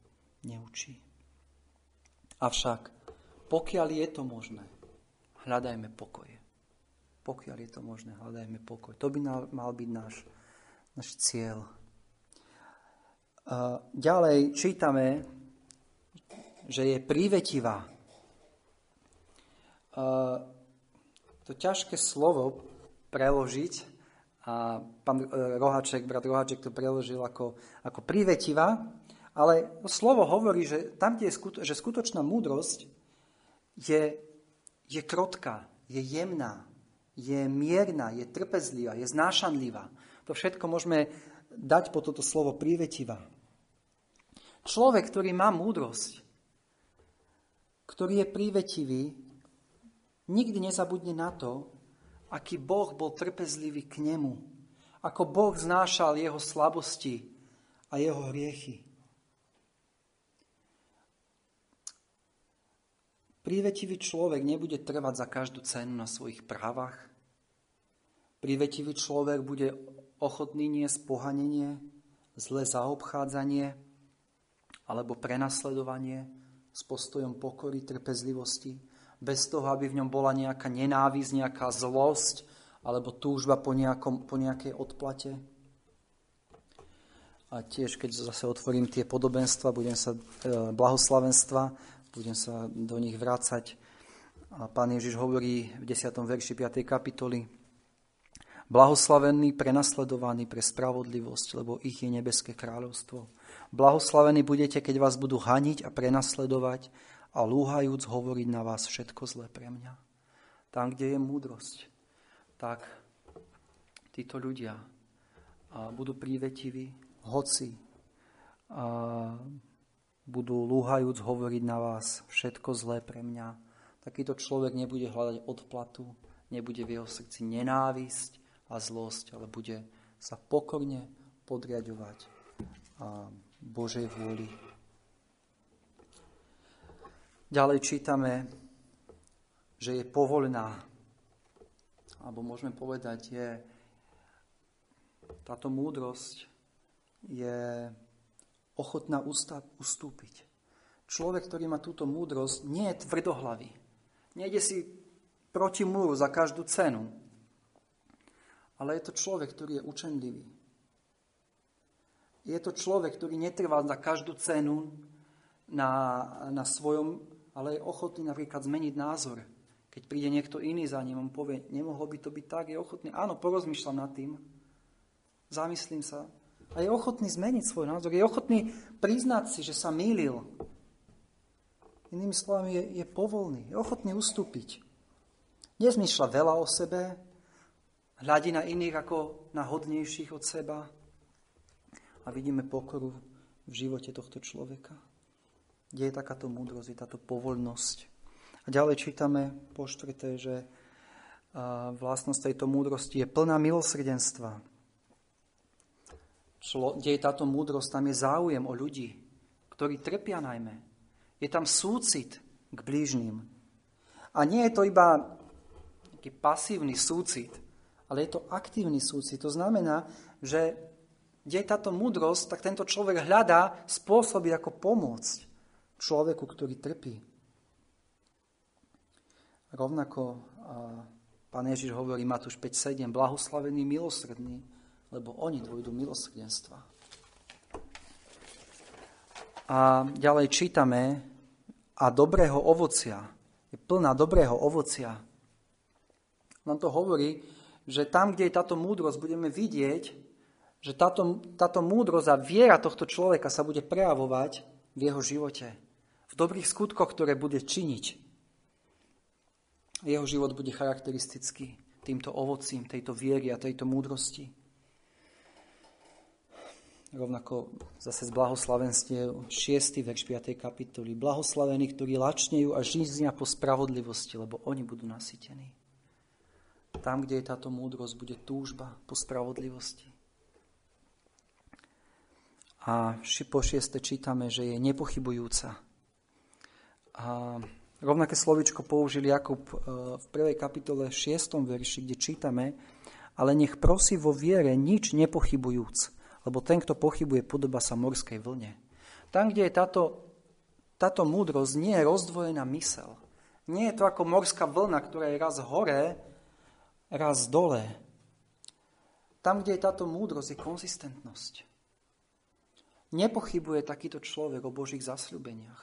neučí. Avšak, pokiaľ je to možné, hľadajme pokoje. Pokiaľ je to možné, hľadajme pokoj. To by mal byť náš, náš cieľ. Ďalej čítame, že je prívetivá. To ťažké slovo preložiť, a pán Rohaček, brat Rohaček to preložil ako, ako prívetivá, ale slovo hovorí, že tam, kde je skuto, že skutočná múdrosť je, je krotká, je jemná, je mierna, je trpezlivá, je znášanlivá. To všetko môžeme dať po toto slovo prívetivá. Človek, ktorý má múdrosť, ktorý je prívetivý, nikdy nezabudne na to, aký Boh bol trpezlivý k nemu, ako Boh znášal jeho slabosti a jeho hriechy. Prívetivý človek nebude trvať za každú cenu na svojich právach. Prívetivý človek bude ochotný niesť pohanenie, zlé zaobchádzanie alebo prenasledovanie s postojom pokory, trpezlivosti, bez toho, aby v ňom bola nejaká nenávisť, nejaká zlosť alebo túžba po, nejakom, po nejakej odplate. A tiež, keď zase otvorím tie podobenstva, budem sa, e, blahoslavenstva, budem sa do nich vrácať. A pán Ježiš hovorí v 10. verši 5. kapitoly Blahoslavený, prenasledovaný pre spravodlivosť, lebo ich je nebeské kráľovstvo. Blahoslavení budete, keď vás budú haniť a prenasledovať a lúhajúc hovoriť na vás všetko zlé pre mňa. Tam, kde je múdrosť, tak títo ľudia budú prívetiví, hoci budú lúhajúc hovoriť na vás všetko zlé pre mňa. Takýto človek nebude hľadať odplatu, nebude v jeho srdci nenávisť a zlosť, ale bude sa pokorne podriadovať a Božej vôli. Ďalej čítame, že je povolená, alebo môžeme povedať, je táto múdrosť je ochotná ustúpiť. Človek, ktorý má túto múdrosť, nie je tvrdohlavý. Nejde si proti múru za každú cenu, ale je to človek, ktorý je učenlivý. Je to človek, ktorý netrvá za každú cenu na, na svojom, ale je ochotný napríklad zmeniť názor. Keď príde niekto iný za ním, on povie, nemohlo by to byť tak, je ochotný. Áno, porozmýšľam nad tým, zamyslím sa. A je ochotný zmeniť svoj názor. Je ochotný priznať si, že sa mýlil. Inými slovami, je, je povolný, je ochotný ustúpiť. Nezmýšľa veľa o sebe, hľadí na iných ako na hodnejších od seba a vidíme pokoru v živote tohto človeka. Kde je takáto múdrosť, je táto povoľnosť. A ďalej čítame po štvrté, že vlastnosť tejto múdrosti je plná milosrdenstva. Kde je táto múdrosť, tam je záujem o ľudí, ktorí trpia najmä. Je tam súcit k blížnym. A nie je to iba taký pasívny súcit, ale je to aktívny súcit. To znamená, že kde je táto múdrosť, tak tento človek hľadá spôsoby, ako pomôcť človeku, ktorý trpí. Rovnako pán Ježiš hovorí Matúš 5.7, blahoslavený milosrdný, lebo oni dôjdu milosrdenstva. A ďalej čítame, a dobrého ovocia, je plná dobrého ovocia, nám to hovorí, že tam, kde je táto múdrosť, budeme vidieť, že táto, táto múdrosť a viera tohto človeka sa bude prejavovať v jeho živote. V dobrých skutkoch, ktoré bude činiť. Jeho život bude charakteristický týmto ovocím, tejto viery a tejto múdrosti. Rovnako zase z blahoslavenstiev 6. verš 5. kapitoly. Blahoslavení, ktorí lačnejú a žíznia po spravodlivosti, lebo oni budú nasytení. Tam, kde je táto múdrosť, bude túžba po spravodlivosti. A po šieste čítame, že je nepochybujúca. A rovnaké slovičko použil Jakub e, v prvej kapitole 6. verši, kde čítame, ale nech prosí vo viere nič nepochybujúc, lebo ten, kto pochybuje, podoba sa morskej vlne. Tam, kde je táto, táto múdrosť, nie je rozdvojená mysel. Nie je to ako morská vlna, ktorá je raz hore raz dole. Tam, kde je táto múdrosť, je konzistentnosť. Nepochybuje takýto človek o Božích zasľubeniach,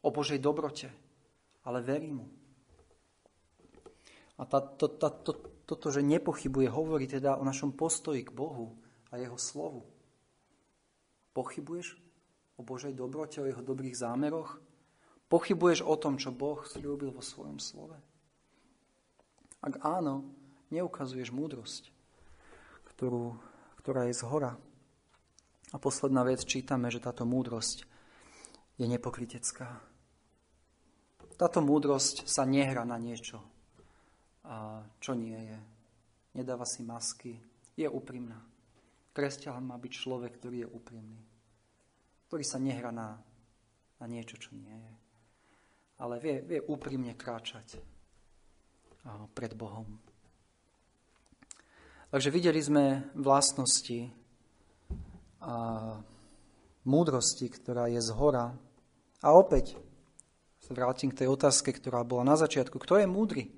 o Božej dobrote, ale verí mu. A tá, to, tá, to, toto, že nepochybuje, hovorí teda o našom postoji k Bohu a jeho slovu. Pochybuješ o Božej dobrote, o jeho dobrých zámeroch? Pochybuješ o tom, čo Boh slúbil vo svojom slove? Ak áno, neukazuješ múdrosť, ktorú, ktorá je z hora. A posledná vec, čítame, že táto múdrosť je nepokritecká. Táto múdrosť sa nehra na niečo, čo nie je. Nedáva si masky, je úprimná. Kresťan má byť človek, ktorý je úprimný. Ktorý sa nehra na, na niečo, čo nie je. Ale vie, vie úprimne kráčať pred Bohom. Takže videli sme vlastnosti a múdrosti, ktorá je z hora. A opäť sa vrátim k tej otázke, ktorá bola na začiatku. Kto je múdry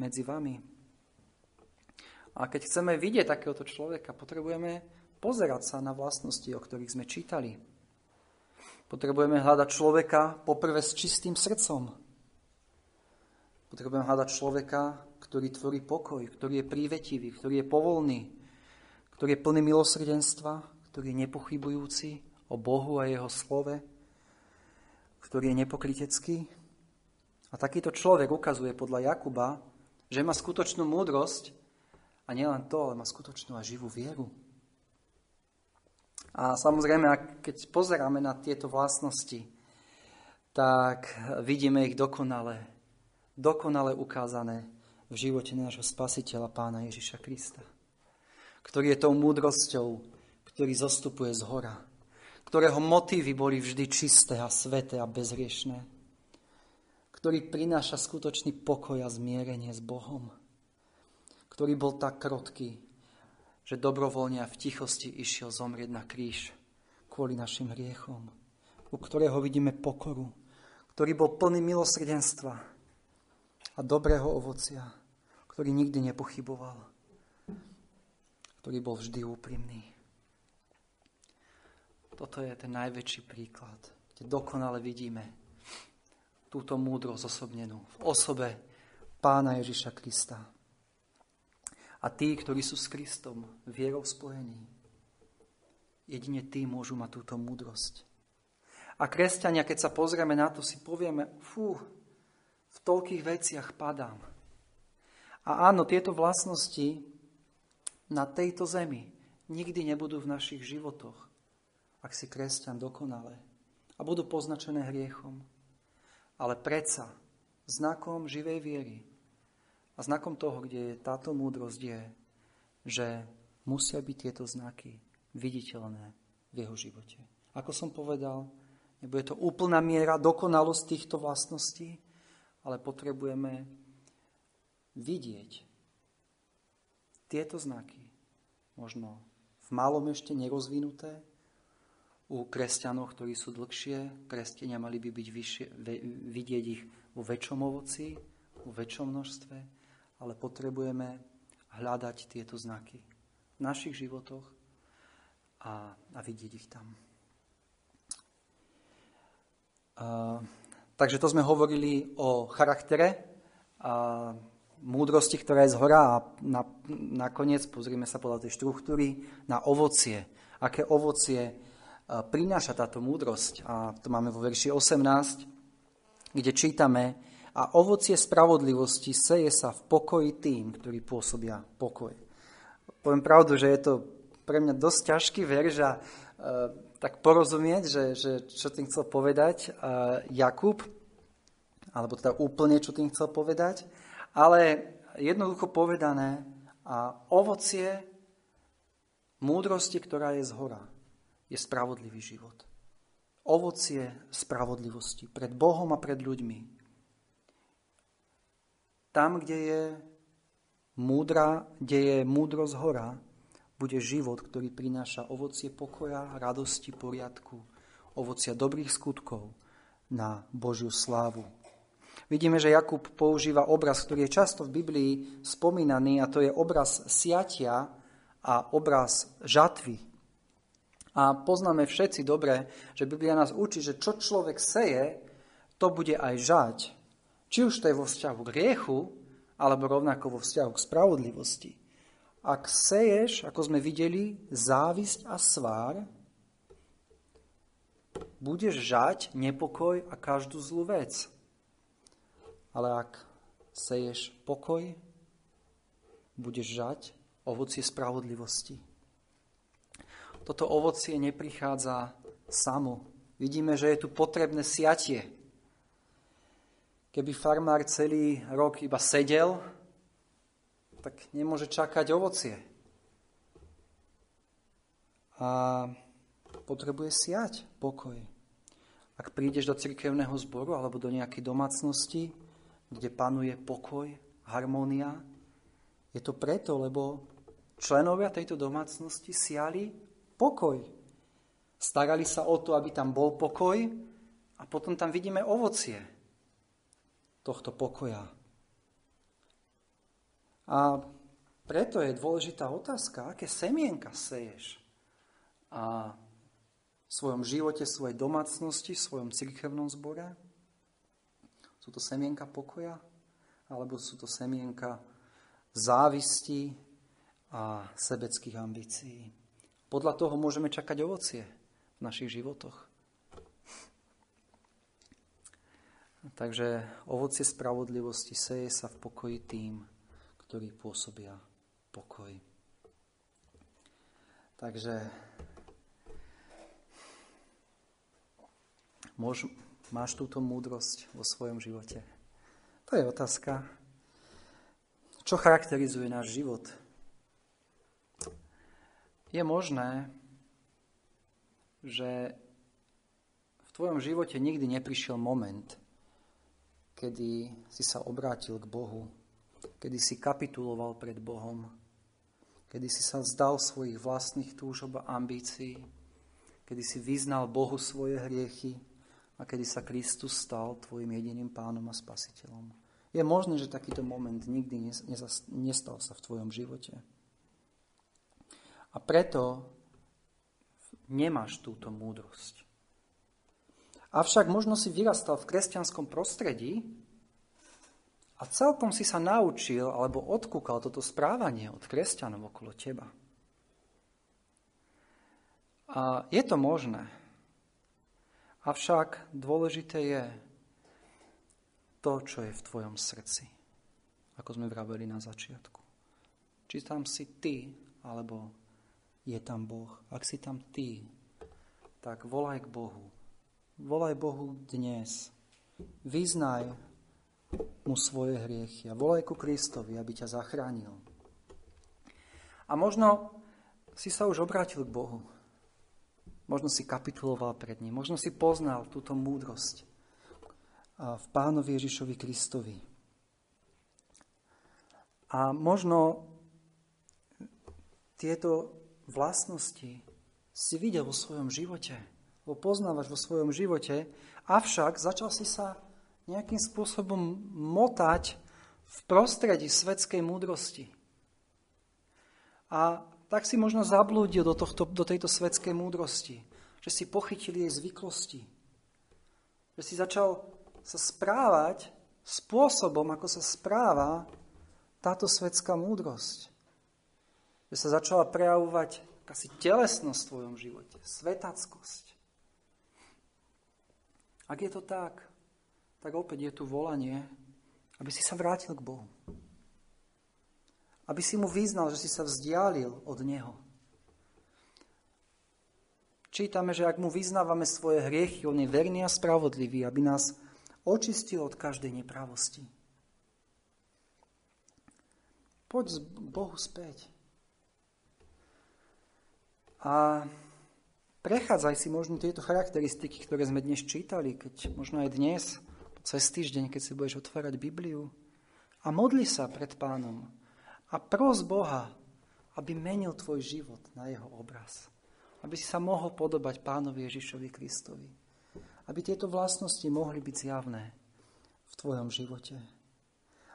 medzi vami? A keď chceme vidieť takéhoto človeka, potrebujeme pozerať sa na vlastnosti, o ktorých sme čítali. Potrebujeme hľadať človeka poprvé s čistým srdcom. Potrebujeme hľadať človeka, ktorý tvorí pokoj, ktorý je prívetivý, ktorý je povolný, ktorý je plný milosrdenstva, ktorý je nepochybujúci o Bohu a jeho slove, ktorý je nepokritecký. A takýto človek ukazuje podľa Jakuba, že má skutočnú múdrosť a nielen to, ale má skutočnú a živú vieru. A samozrejme, keď pozeráme na tieto vlastnosti, tak vidíme ich dokonale, dokonale ukázané v živote nášho spasiteľa pána Ježiša Krista, ktorý je tou múdrosťou, ktorý zostupuje z hora, ktorého motívy boli vždy čisté a sveté a bezriešné, ktorý prináša skutočný pokoj a zmierenie s Bohom, ktorý bol tak krotký, že dobrovoľne a v tichosti išiel zomrieť na kríž kvôli našim hriechom, u ktorého vidíme pokoru, ktorý bol plný milosrdenstva, a dobrého ovocia, ktorý nikdy nepochyboval. ktorý bol vždy úprimný. Toto je ten najväčší príklad, kde dokonale vidíme túto múdrosť osobnenú v osobe pána Ježiša Krista. A tí, ktorí sú s Kristom vierou spojení, jedine tí môžu mať túto múdrosť. A kresťania, keď sa pozrieme na to, si povieme, fú, v toľkých veciach padám. A áno, tieto vlastnosti na tejto zemi nikdy nebudú v našich životoch, ak si kresťan dokonale. A budú poznačené hriechom. Ale predsa znakom živej viery a znakom toho, kde je táto múdrosť je, že musia byť tieto znaky viditeľné v jeho živote. Ako som povedal, nebude to úplná miera, dokonalosť týchto vlastností, ale potrebujeme vidieť tieto znaky, možno v malom ešte nerozvinuté, u kresťanov, ktorí sú dlhšie, kresťania mali by byť vyššie, vidieť ich vo väčšom ovoci, vo väčšom množstve, ale potrebujeme hľadať tieto znaky v našich životoch a, a vidieť ich tam. A, takže to sme hovorili o charaktere a múdrosti, ktorá je z hora a na, nakoniec pozrieme sa podľa tej štruktúry na ovocie. Aké ovocie prináša táto múdrosť. A to máme vo verši 18, kde čítame a ovocie spravodlivosti seje sa v pokoji tým, ktorí pôsobia pokoj. Poviem pravdu, že je to pre mňa dosť ťažký verš a e, tak porozumieť, že, že čo tým chcel povedať e, Jakub, alebo teda úplne, čo tým chcel povedať, ale jednoducho povedané, a ovocie múdrosti, ktorá je z hora je spravodlivý život. Ovocie spravodlivosti pred Bohom a pred ľuďmi. Tam, kde je múdra, kde je múdrosť hora, bude život, ktorý prináša ovocie pokoja, radosti, poriadku, ovocia dobrých skutkov na Božiu slávu. Vidíme, že Jakub používa obraz, ktorý je často v Biblii spomínaný, a to je obraz siatia a obraz žatvy. A poznáme všetci dobre, že Biblia nás učí, že čo človek seje, to bude aj žať. Či už to je vo vzťahu k riechu, alebo rovnako vo vzťahu k spravodlivosti. Ak seješ, ako sme videli, závisť a svár, budeš žať nepokoj a každú zlú vec. Ale ak seješ pokoj, budeš žať ovocie spravodlivosti. Toto ovocie neprichádza samo. Vidíme, že je tu potrebné siatie. Keby farmár celý rok iba sedel, tak nemôže čakať ovocie. A potrebuje siať pokoj. Ak prídeš do cirkevného zboru alebo do nejakej domácnosti, kde panuje pokoj, harmónia, je to preto, lebo členovia tejto domácnosti siali pokoj. Starali sa o to, aby tam bol pokoj a potom tam vidíme ovocie tohto pokoja. A preto je dôležitá otázka, aké semienka seješ a v svojom živote, v svojej domácnosti, v svojom cirkevnom zbore? Sú to semienka pokoja? Alebo sú to semienka závisti a sebeckých ambícií? Podľa toho môžeme čakať ovocie v našich životoch. Takže ovocie spravodlivosti seje sa v pokoji tým, ktorí pôsobia pokoj. Takže môž, máš túto múdrosť vo svojom živote? To je otázka. Čo charakterizuje náš život? Je možné, že v tvojom živote nikdy neprišiel moment, kedy si sa obrátil k Bohu, kedy si kapituloval pred Bohom, kedy si sa vzdal svojich vlastných túžob a ambícií, kedy si vyznal Bohu svoje hriechy a kedy sa Kristus stal tvojim jediným pánom a spasiteľom. Je možné, že takýto moment nikdy nestal sa v tvojom živote. A preto nemáš túto múdrosť. Avšak možno si vyrastal v kresťanskom prostredí a celkom si sa naučil alebo odkúkal toto správanie od kresťanov okolo teba. A je to možné. Avšak dôležité je to, čo je v tvojom srdci. Ako sme vraveli na začiatku. Či tam si ty, alebo je tam Boh. Ak si tam ty, tak volaj k Bohu. Volaj Bohu dnes. Vyznaj mu svoje hriechy a volaj ku Kristovi, aby ťa zachránil. A možno si sa už obrátil k Bohu. Možno si kapituloval pred ním, možno si poznal túto múdrosť v pánovi Ježišovi Kristovi. A možno tieto vlastnosti si videl vo svojom živote, ho poznávaš vo svojom živote, avšak začal si sa nejakým spôsobom motať v prostredí svetskej múdrosti. A tak si možno zablúdil do, tohto, do tejto svetskej múdrosti, že si pochytil jej zvyklosti, že si začal sa správať spôsobom, ako sa správa táto svetská múdrosť. Že sa začala prejavovať akási telesnosť v tvojom živote, svetackosť. Ak je to tak, tak opäť je tu volanie, aby si sa vrátil k Bohu. Aby si mu vyznal, že si sa vzdialil od Neho. Čítame, že ak mu vyznávame svoje hriechy, on je verný a spravodlivý, aby nás očistil od každej nepravosti. Poď k Bohu späť. A prechádzaj si možno tieto charakteristiky, ktoré sme dnes čítali, keď možno aj dnes, cez týždeň, keď si budeš otvárať Bibliu. A modli sa pred pánom, a pros Boha, aby menil tvoj život na jeho obraz. Aby si sa mohol podobať pánovi Ježišovi Kristovi. Aby tieto vlastnosti mohli byť zjavné v tvojom živote.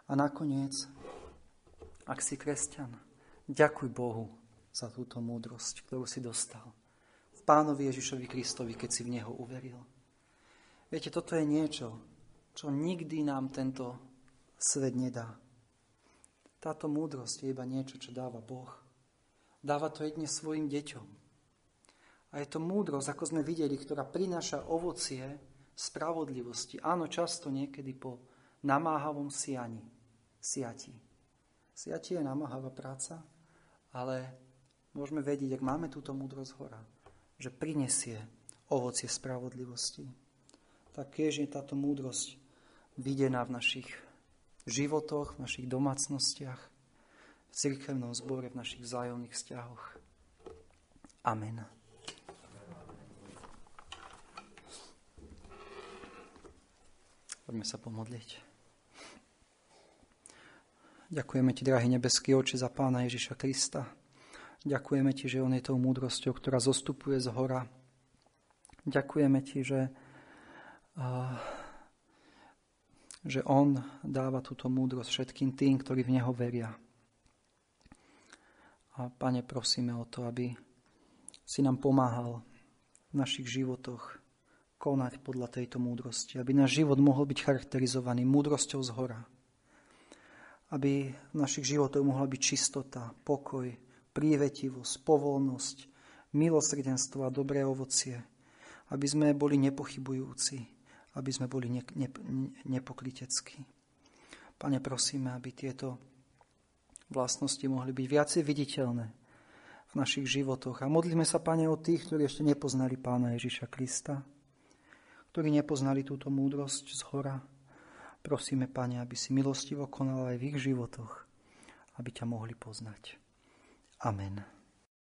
A nakoniec, ak si kresťan, ďakuj Bohu za túto múdrosť, ktorú si dostal. Pánovi Ježišovi Kristovi, keď si v Neho uveril. Viete, toto je niečo, čo nikdy nám tento svet nedá. Táto múdrosť je iba niečo, čo dáva Boh. Dáva to jedne svojim deťom. A je to múdrosť, ako sme videli, ktorá prináša ovocie spravodlivosti. Áno, často niekedy po namáhavom siani, siati. Siati je namáhavá práca, ale môžeme vedieť, ak máme túto múdrosť hora, že prinesie ovocie spravodlivosti. Tak keď je táto múdrosť videná v našich životoch, v našich domácnostiach, v cirkevnom zbore, v našich vzájomných vzťahoch. Amen. Poďme sa pomodliť. Ďakujeme Ti, drahý nebeský oči, za Pána Ježiša Krista. Ďakujeme Ti, že On je tou múdrosťou, ktorá zostupuje z hora. Ďakujeme Ti, že že On dáva túto múdrosť všetkým tým, ktorí v Neho veria. A Pane, prosíme o to, aby si nám pomáhal v našich životoch konať podľa tejto múdrosti, aby náš život mohol byť charakterizovaný múdrosťou z hora, aby v našich životoch mohla byť čistota, pokoj, prívetivosť, povolnosť, milosrdenstvo a dobré ovocie, aby sme boli nepochybujúci, aby sme boli ne, ne, nepokliteckí. Pane, prosíme, aby tieto vlastnosti mohli byť viacej viditeľné v našich životoch. A modlíme sa, Pane, o tých, ktorí ešte nepoznali Pána Ježiša Krista, ktorí nepoznali túto múdrosť z hora. Prosíme, Pane, aby si milostivo konal aj v ich životoch, aby ťa mohli poznať. Amen.